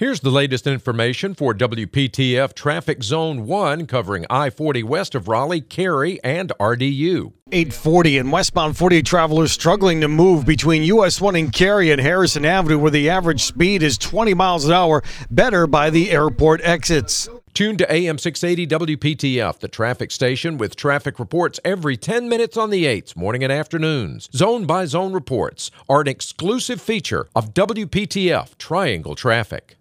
Here's the latest information for WPTF Traffic Zone 1 covering I 40 west of Raleigh, Cary, and RDU. 840 and westbound 40, travelers struggling to move between US 1 and Cary and Harrison Avenue, where the average speed is 20 miles an hour, better by the airport exits. Tune to AM 680 WPTF, the traffic station with traffic reports every 10 minutes on the 8s, morning and afternoons. Zone by zone reports are an exclusive feature of WPTF Triangle Traffic.